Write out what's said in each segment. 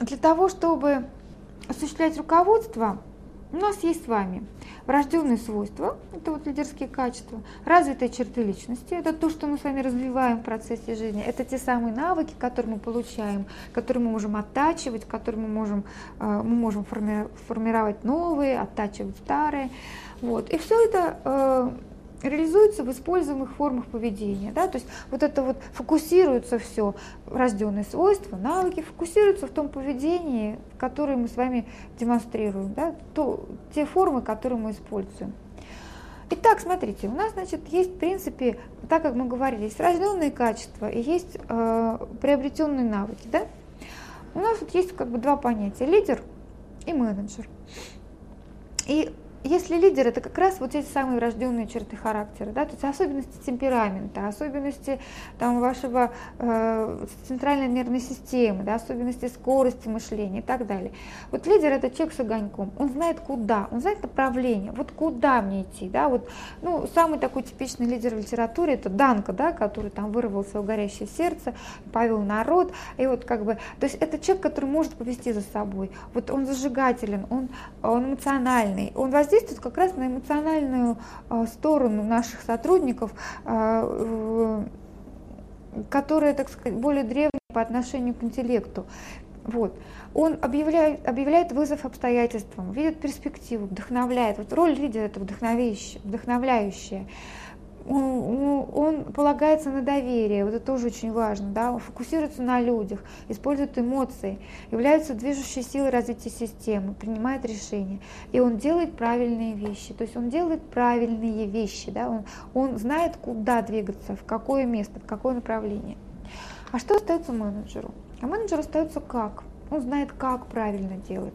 для того, чтобы осуществлять руководство, у нас есть с вами врожденные свойства, это вот лидерские качества, развитые черты личности, это то, что мы с вами развиваем в процессе жизни, это те самые навыки, которые мы получаем, которые мы можем оттачивать, которые мы можем, э, мы можем формировать новые, оттачивать старые. Вот. И все это э, реализуется в используемых формах поведения. Да? То есть вот это вот фокусируется все, рожденные свойства, навыки, фокусируются в том поведении, которое мы с вами демонстрируем, да? То, те формы, которые мы используем. Итак, смотрите, у нас, значит, есть, в принципе, так как мы говорили, есть рожденные качества и есть э, приобретенные навыки, да? У нас вот есть как бы два понятия, лидер и менеджер. И если лидер, это как раз вот эти самые врожденные черты характера, да, то есть особенности темперамента, особенности там, вашего э, центральной нервной системы, да, особенности скорости мышления и так далее. Вот лидер это человек с огоньком, он знает куда, он знает направление, вот куда мне идти, да, вот, ну, самый такой типичный лидер в литературе это Данка, да, который там вырвал свое горящее сердце, повел народ, и вот как бы, то есть это человек, который может повести за собой, вот он зажигателен, он, он эмоциональный, он воздействует воздействует как раз на эмоциональную а, сторону наших сотрудников, а, которая, так сказать, более древняя по отношению к интеллекту. Вот. Он объявляет, объявляет вызов обстоятельствам, видит перспективу, вдохновляет. Вот роль лидера это вдохновляющая. вдохновляющая он полагается на доверие, вот это тоже очень важно, да, он фокусируется на людях, использует эмоции, является движущей силой развития системы, принимает решения, и он делает правильные вещи, то есть он делает правильные вещи, да, он, он знает, куда двигаться, в какое место, в какое направление. А что остается менеджеру? А менеджер остается как? Он знает, как правильно делать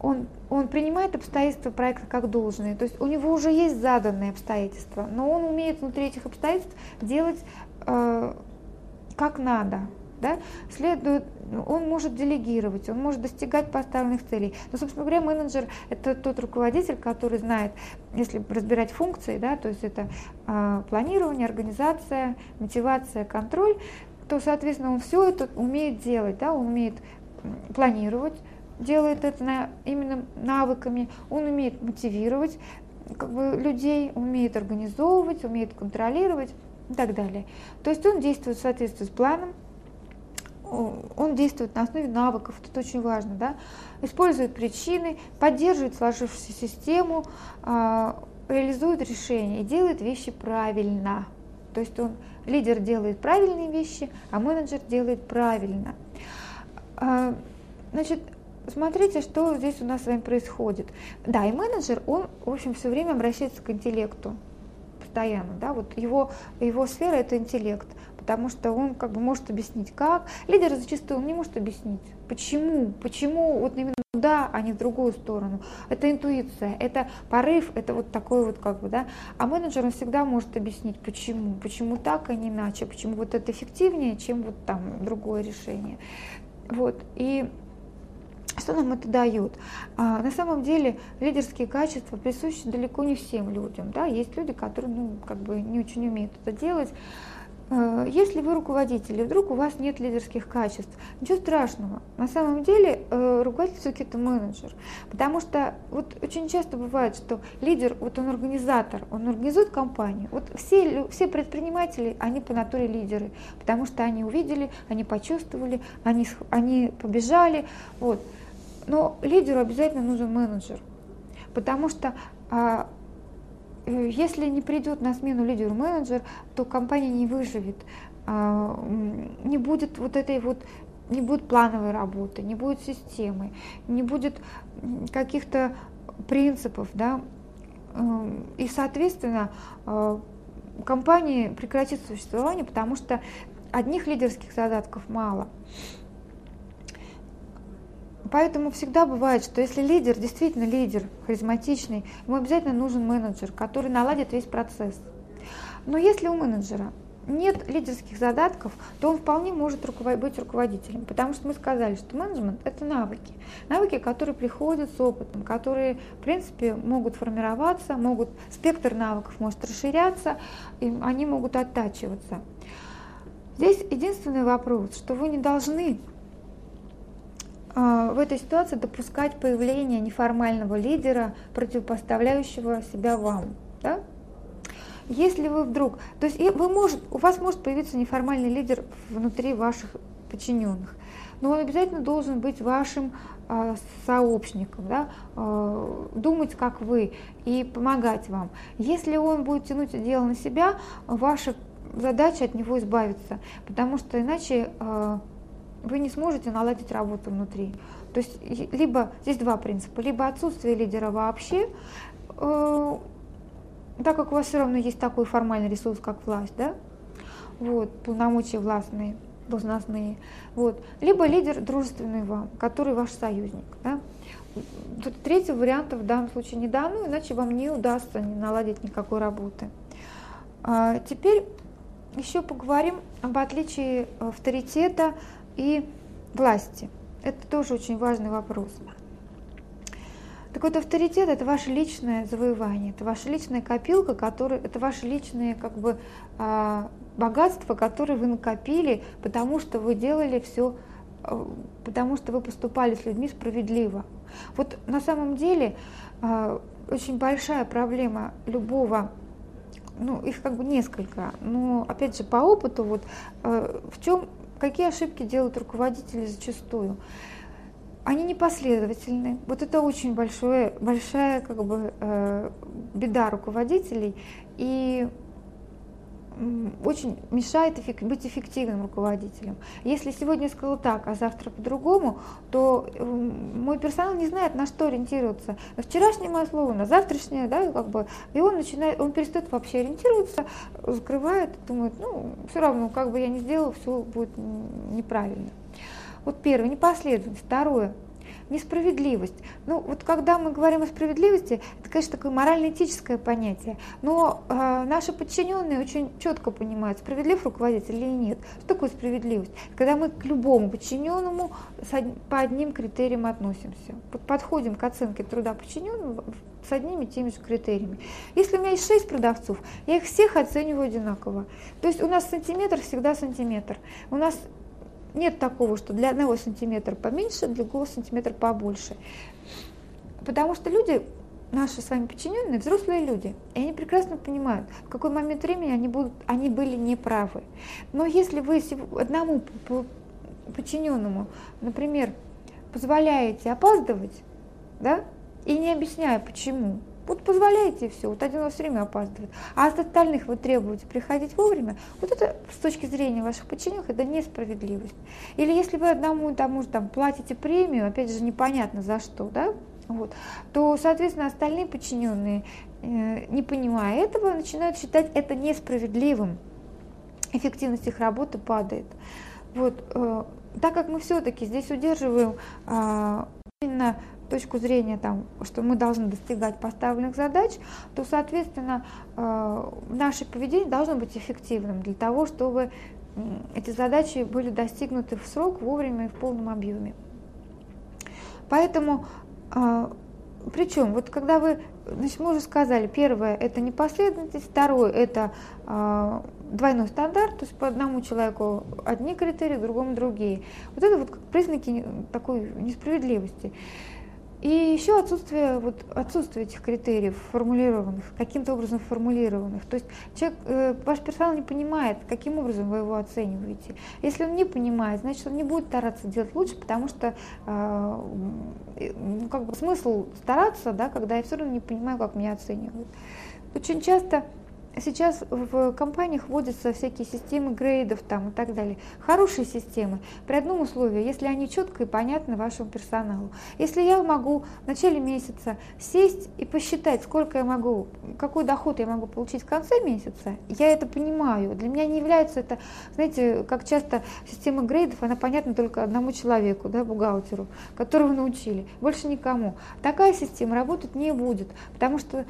он, он принимает обстоятельства проекта как должное. То есть у него уже есть заданные обстоятельства, но он умеет внутри этих обстоятельств делать э, как надо. Да? Следует, он может делегировать, он может достигать поставленных целей. Но, собственно говоря, менеджер – это тот руководитель, который знает, если разбирать функции, да, то есть это э, планирование, организация, мотивация, контроль, то, соответственно, он все это умеет делать, да, он умеет планировать, делает это на, именно навыками, он умеет мотивировать как бы, людей, умеет организовывать, умеет контролировать и так далее. То есть он действует в соответствии с планом, он действует на основе навыков, это очень важно, да? использует причины, поддерживает сложившуюся систему, а, реализует решения и делает вещи правильно. То есть он, лидер делает правильные вещи, а менеджер делает правильно. А, значит, смотрите, что здесь у нас с вами происходит. Да, и менеджер, он, в общем, все время обращается к интеллекту постоянно, да, вот его, его сфера это интеллект, потому что он как бы может объяснить как. Лидер зачастую он не может объяснить, почему, почему вот именно туда, а не в другую сторону. Это интуиция, это порыв, это вот такой вот как бы, да. А менеджер он всегда может объяснить, почему, почему так, а не иначе, почему вот это эффективнее, чем вот там другое решение. Вот, и что нам это дает? А, на самом деле лидерские качества присущи далеко не всем людям. Да? Есть люди, которые ну, как бы не очень умеют это делать. А, если вы руководитель, и вдруг у вас нет лидерских качеств, ничего страшного. На самом деле э, руководитель все-таки это менеджер. Потому что вот очень часто бывает, что лидер, вот он организатор, он организует компанию. Вот все, все предприниматели, они по натуре лидеры, потому что они увидели, они почувствовали, они, они побежали. Вот. Но лидеру обязательно нужен менеджер, потому что а, э, если не придет на смену лидеру менеджер, то компания не выживет, а, не будет вот этой вот не будет плановой работы, не будет системы, не будет каких-то принципов, да, эм, и, соответственно, э, компания прекратит существование, потому что одних лидерских задатков мало. Поэтому всегда бывает, что если лидер действительно лидер, харизматичный, ему обязательно нужен менеджер, который наладит весь процесс. Но если у менеджера нет лидерских задатков, то он вполне может быть руководителем, потому что мы сказали, что менеджмент – это навыки. Навыки, которые приходят с опытом, которые, в принципе, могут формироваться, могут, спектр навыков может расширяться, и они могут оттачиваться. Здесь единственный вопрос, что вы не должны в этой ситуации допускать появление неформального лидера, противопоставляющего себя вам. Да? Если вы вдруг, то есть вы может, у вас может появиться неформальный лидер внутри ваших подчиненных, но он обязательно должен быть вашим э, сообщником, да, э, думать как вы и помогать вам. Если он будет тянуть дело на себя, ваша задача от него избавиться, потому что иначе вы не сможете наладить работу внутри. То есть либо здесь два принципа, либо отсутствие лидера вообще, э, так как у вас все равно есть такой формальный ресурс, как власть, да, вот, полномочия властные, должностные, вот, либо лидер дружественный вам, который ваш союзник, да. Тут третьего варианта в данном случае не дано, иначе вам не удастся не наладить никакой работы. А теперь еще поговорим об отличии авторитета и власти. Это тоже очень важный вопрос. Так вот, авторитет – это ваше личное завоевание, это ваша личная копилка, который, это ваше личное как бы, а, богатство, которое вы накопили, потому что вы делали все, а, потому что вы поступали с людьми справедливо. Вот на самом деле а, очень большая проблема любого ну, их как бы несколько, но опять же по опыту, вот в чем, какие ошибки делают руководители зачастую они непоследовательны. Вот это очень большое, большая как бы, э, беда руководителей и очень мешает быть эффективным руководителем. Если сегодня я сказал так, а завтра по-другому, то мой персонал не знает, на что ориентироваться. На вчерашнее мое слово, на завтрашнее, да, как бы, и он начинает, он перестает вообще ориентироваться, закрывает, думает, ну, все равно, как бы я не сделал, все будет неправильно. Вот первое, непоследовательность. Второе, несправедливость. Ну, вот когда мы говорим о справедливости, это, конечно, такое морально-этическое понятие, но э, наши подчиненные очень четко понимают, справедлив руководитель или нет. Что такое справедливость? Когда мы к любому подчиненному по одним критериям относимся. Подходим к оценке труда подчиненного с одними и теми же критериями. Если у меня есть 6 продавцов, я их всех оцениваю одинаково. То есть у нас сантиметр всегда сантиметр. У нас нет такого, что для одного сантиметра поменьше, для другого сантиметра побольше. Потому что люди, наши с вами подчиненные, взрослые люди, и они прекрасно понимают, в какой момент времени они, будут, они были неправы. Но если вы одному подчиненному, например, позволяете опаздывать, да, и не объясняя почему, вот позволяете все, вот один у вас все время опаздывает. А от остальных вы требуете приходить вовремя. Вот это с точки зрения ваших подчиненных, это несправедливость. Или если вы одному тому там, платите премию, опять же непонятно за что, да, вот, то, соответственно, остальные подчиненные, э, не понимая этого, начинают считать это несправедливым. Эффективность их работы падает. Вот, э, так как мы все-таки здесь удерживаем э, именно точку зрения, там, что мы должны достигать поставленных задач, то, соответственно, э, наше поведение должно быть эффективным для того, чтобы эти задачи были достигнуты в срок, вовремя и в полном объеме. Поэтому, э, причем, вот когда вы, значит, мы уже сказали, первое – это непоследовательность, второе – это э, двойной стандарт, то есть по одному человеку одни критерии, другому другие. Вот это вот признаки такой несправедливости. И еще отсутствие, вот, отсутствие этих критериев формулированных, каким-то образом формулированных. То есть человек, э, ваш персонал не понимает, каким образом вы его оцениваете. Если он не понимает, значит он не будет стараться делать лучше, потому что э, ну, как бы смысл стараться, да, когда я все равно не понимаю, как меня оценивают. Очень часто Сейчас в компаниях вводятся всякие системы грейдов там и так далее. Хорошие системы при одном условии, если они четко и понятны вашему персоналу. Если я могу в начале месяца сесть и посчитать, сколько я могу, какой доход я могу получить в конце месяца, я это понимаю. Для меня не является это, знаете, как часто система грейдов, она понятна только одному человеку, да, бухгалтеру, которого научили, больше никому. Такая система работать не будет, потому что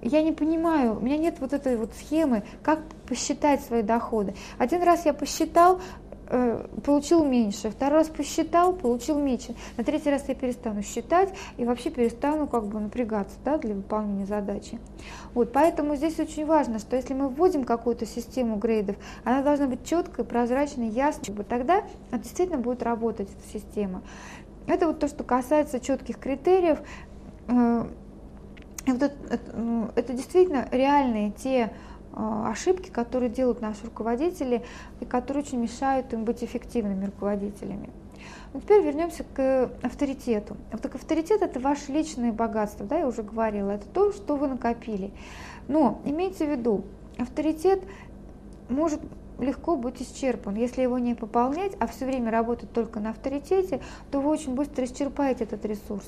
я не понимаю, у меня нет вот этой вот схемы, как посчитать свои доходы. Один раз я посчитал, э, получил меньше, второй раз посчитал, получил меньше. На третий раз я перестану считать и вообще перестану как бы напрягаться да, для выполнения задачи. Вот, поэтому здесь очень важно, что если мы вводим какую-то систему грейдов, она должна быть четкой, прозрачной, ясной, тогда действительно будет работать эта система. Это вот то, что касается четких критериев. Э, вот это, это, это действительно реальные те э, ошибки, которые делают наши руководители и которые очень мешают им быть эффективными руководителями. Но теперь вернемся к авторитету. Вот так авторитет это ваше личное богатство, да, я уже говорила, это то, что вы накопили. Но имейте в виду, авторитет может легко быть исчерпан. Если его не пополнять, а все время работать только на авторитете, то вы очень быстро исчерпаете этот ресурс.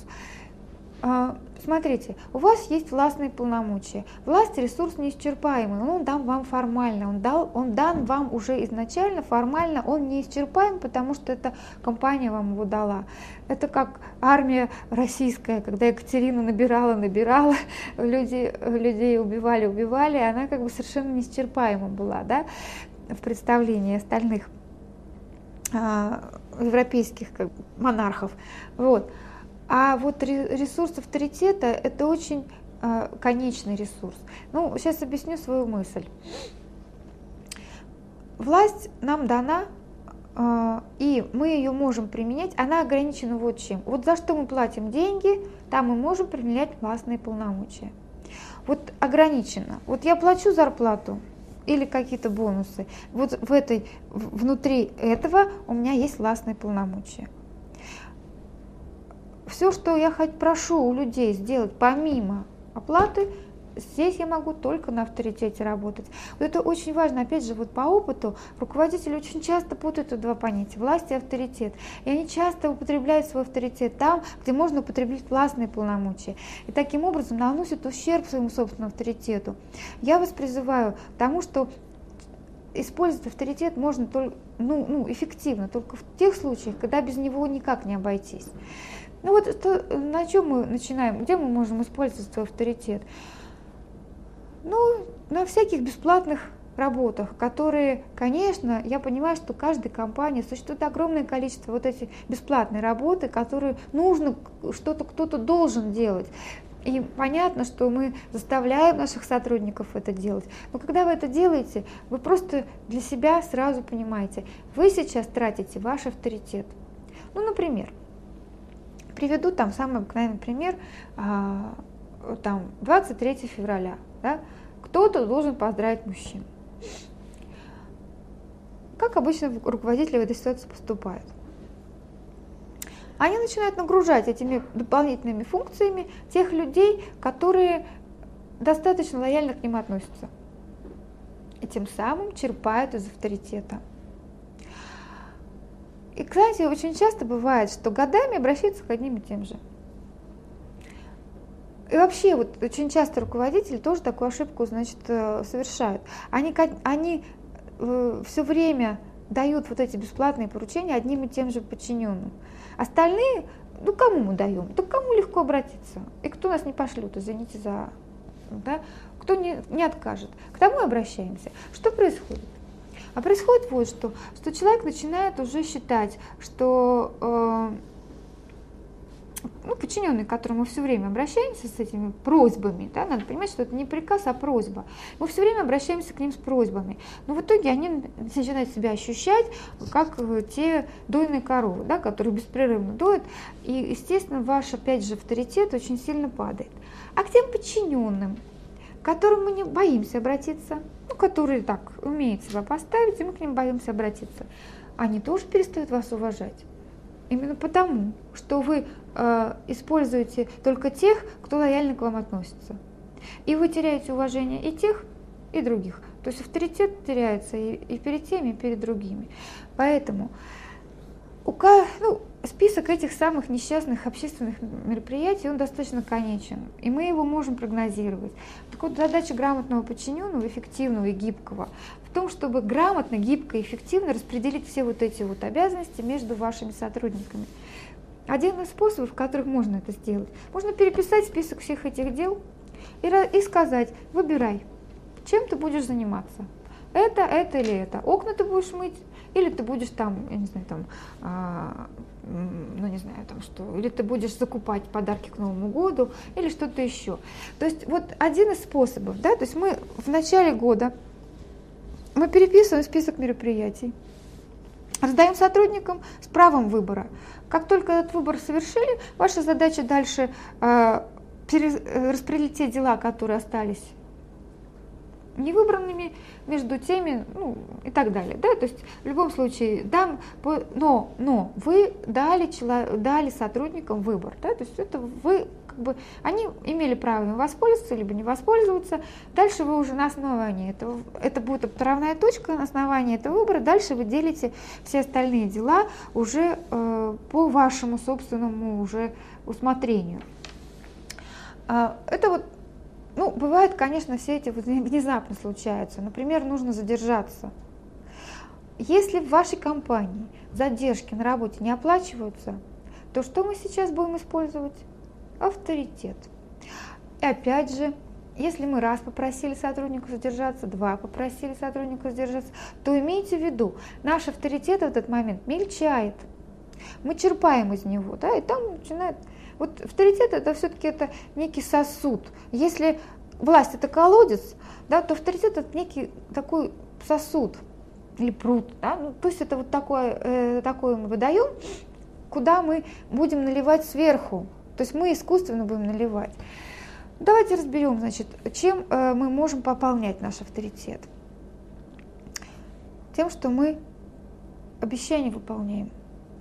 А, смотрите, у вас есть властные полномочия. Власть ресурс неисчерпаемый, он дан вам формально, он, дал, он дан вам уже изначально, формально он неисчерпаем, потому что эта компания вам его дала. Это как армия российская, когда Екатерина набирала, набирала, люди, людей убивали, убивали, она как бы совершенно неисчерпаема была, да, в представлении остальных а, европейских как, монархов. Вот. А вот ресурс авторитета – это очень э, конечный ресурс. Ну, сейчас объясню свою мысль. Власть нам дана, э, и мы ее можем применять, она ограничена вот чем. Вот за что мы платим деньги, там мы можем применять властные полномочия. Вот ограничено. Вот я плачу зарплату, или какие-то бонусы. Вот в этой, внутри этого у меня есть властные полномочия все, что я хоть прошу у людей сделать помимо оплаты, здесь я могу только на авторитете работать. Вот это очень важно, опять же, вот по опыту руководители очень часто путают эти два понятия, власть и авторитет. И они часто употребляют свой авторитет там, где можно употреблять властные полномочия. И таким образом наносят ущерб своему собственному авторитету. Я вас призываю к тому, что использовать авторитет можно только, ну, ну, эффективно только в тех случаях, когда без него никак не обойтись. Ну вот это, на чем мы начинаем, где мы можем использовать свой авторитет? Ну, на всяких бесплатных работах, которые, конечно, я понимаю, что каждой компании существует огромное количество вот этих бесплатной работы, которые нужно, что-то кто-то должен делать. И понятно, что мы заставляем наших сотрудников это делать. Но когда вы это делаете, вы просто для себя сразу понимаете, вы сейчас тратите ваш авторитет. Ну, например, Приведу там самый обыкновенный пример, а, там 23 февраля, да, кто-то должен поздравить мужчин. Как обычно руководители в этой ситуации поступают? Они начинают нагружать этими дополнительными функциями тех людей, которые достаточно лояльно к ним относятся. И тем самым черпают из авторитета. И, кстати, очень часто бывает, что годами обращаются к одним и тем же. И вообще, вот очень часто руководители тоже такую ошибку, значит, э, совершают. Они, они э, все время дают вот эти бесплатные поручения одним и тем же подчиненным. Остальные, ну кому мы даем? Да кому легко обратиться? И кто нас не пошлет, извините за... Да? Кто не, не откажет? К тому обращаемся. Что происходит? А происходит вот что, что человек начинает уже считать, что э, ну, подчиненные, к которым мы все время обращаемся с этими просьбами, да, надо понимать, что это не приказ, а просьба. Мы все время обращаемся к ним с просьбами. Но в итоге они начинают себя ощущать, как э, те дойные коровы, да, которые беспрерывно доят. И, естественно, ваш, опять же, авторитет очень сильно падает. А к тем подчиненным, к которым мы не боимся обратиться, ну, которые так умеют себя поставить, и мы к ним боимся обратиться, они тоже перестают вас уважать. Именно потому, что вы э, используете только тех, кто лояльно к вам относится. И вы теряете уважение и тех, и других. То есть авторитет теряется и, и перед теми, и перед другими. Поэтому у, ну, список этих самых несчастных общественных мероприятий, он достаточно конечен, и мы его можем прогнозировать. Так вот, задача грамотного подчиненного, эффективного и гибкого в том, чтобы грамотно, гибко и эффективно распределить все вот эти вот обязанности между вашими сотрудниками. Один из способов, в которых можно это сделать, можно переписать список всех этих дел и, и сказать, выбирай, чем ты будешь заниматься. Это, это или это. Окна ты будешь мыть, или ты будешь там, я не знаю, там, а, ну не знаю, там что, или ты будешь закупать подарки к Новому году, или что-то еще. То есть вот один из способов, да, то есть мы в начале года, мы переписываем список мероприятий, раздаем сотрудникам с правом выбора. Как только этот выбор совершили, ваша задача дальше э, распределить те дела, которые остались невыбранными между теми, ну и так далее. Да? То есть в любом случае, дам, но, но вы дали, дали сотрудникам выбор. Да? То есть это вы как бы они имели право им воспользоваться, либо не воспользоваться. Дальше вы уже на основании этого, это будет отправная точка, на основании этого выбора, дальше вы делите все остальные дела уже э, по вашему собственному уже усмотрению. Э, это вот ну, бывает, конечно, все эти внезапно случаются. Например, нужно задержаться. Если в вашей компании задержки на работе не оплачиваются, то что мы сейчас будем использовать? Авторитет. И опять же, если мы раз попросили сотрудника задержаться, два попросили сотрудника задержаться, то имейте в виду, наш авторитет в этот момент мельчает. Мы черпаем из него, да, и там начинает вот авторитет это все-таки это некий сосуд. Если власть это колодец, да, то авторитет это некий такой сосуд или пруд. Да? Ну, то есть это вот такое, э, такое мы выдаем, куда мы будем наливать сверху. То есть мы искусственно будем наливать. Давайте разберем, значит, чем э, мы можем пополнять наш авторитет. Тем, что мы обещания выполняем.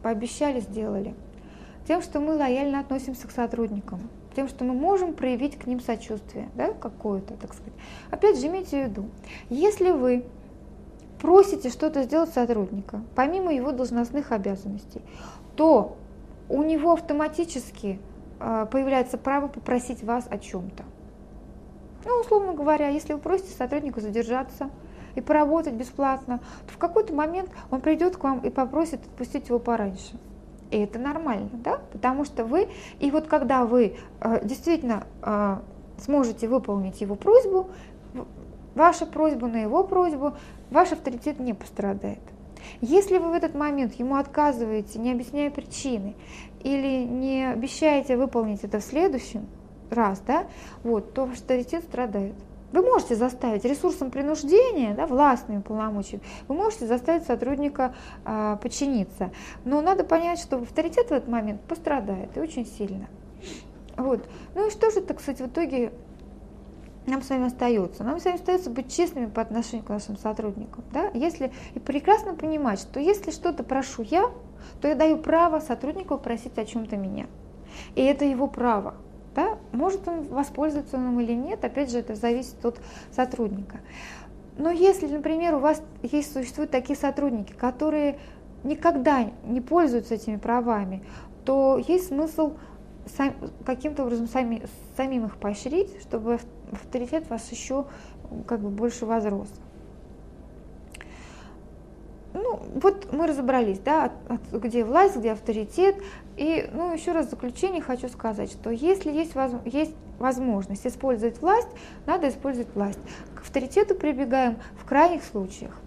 Пообещали, сделали тем, что мы лояльно относимся к сотрудникам, тем, что мы можем проявить к ним сочувствие, да, какое-то, так сказать. Опять же, имейте в виду, если вы просите что-то сделать сотрудника, помимо его должностных обязанностей, то у него автоматически э, появляется право попросить вас о чем-то. Ну, условно говоря, если вы просите сотрудника задержаться и поработать бесплатно, то в какой-то момент он придет к вам и попросит отпустить его пораньше. И это нормально, да? Потому что вы, и вот когда вы э, действительно э, сможете выполнить его просьбу, ваша просьба на его просьбу, ваш авторитет не пострадает. Если вы в этот момент ему отказываете, не объясняя причины, или не обещаете выполнить это в следующем раз, да, вот, то авторитет страдает. Вы можете заставить ресурсом принуждения, да, властными полномочиями, вы можете заставить сотрудника э, подчиниться. Но надо понять, что авторитет в этот момент пострадает и очень сильно. Вот. Ну и что же, так сказать, в итоге нам с вами остается? Нам с вами остается быть честными по отношению к нашим сотрудникам. Да? Если, и прекрасно понимать, что если что-то прошу я, то я даю право сотруднику просить о чем-то меня. И это его право. Да? Может он воспользоваться им или нет, опять же, это зависит от сотрудника. Но если, например, у вас есть, существуют такие сотрудники, которые никогда не пользуются этими правами, то есть смысл сам, каким-то образом сами, самим их поощрить, чтобы авторитет вас еще как бы больше возрос. Ну, вот мы разобрались, да, от, от, где власть, где авторитет. И, ну, еще раз в заключение хочу сказать, что если есть, воз, есть возможность использовать власть, надо использовать власть. К авторитету прибегаем в крайних случаях.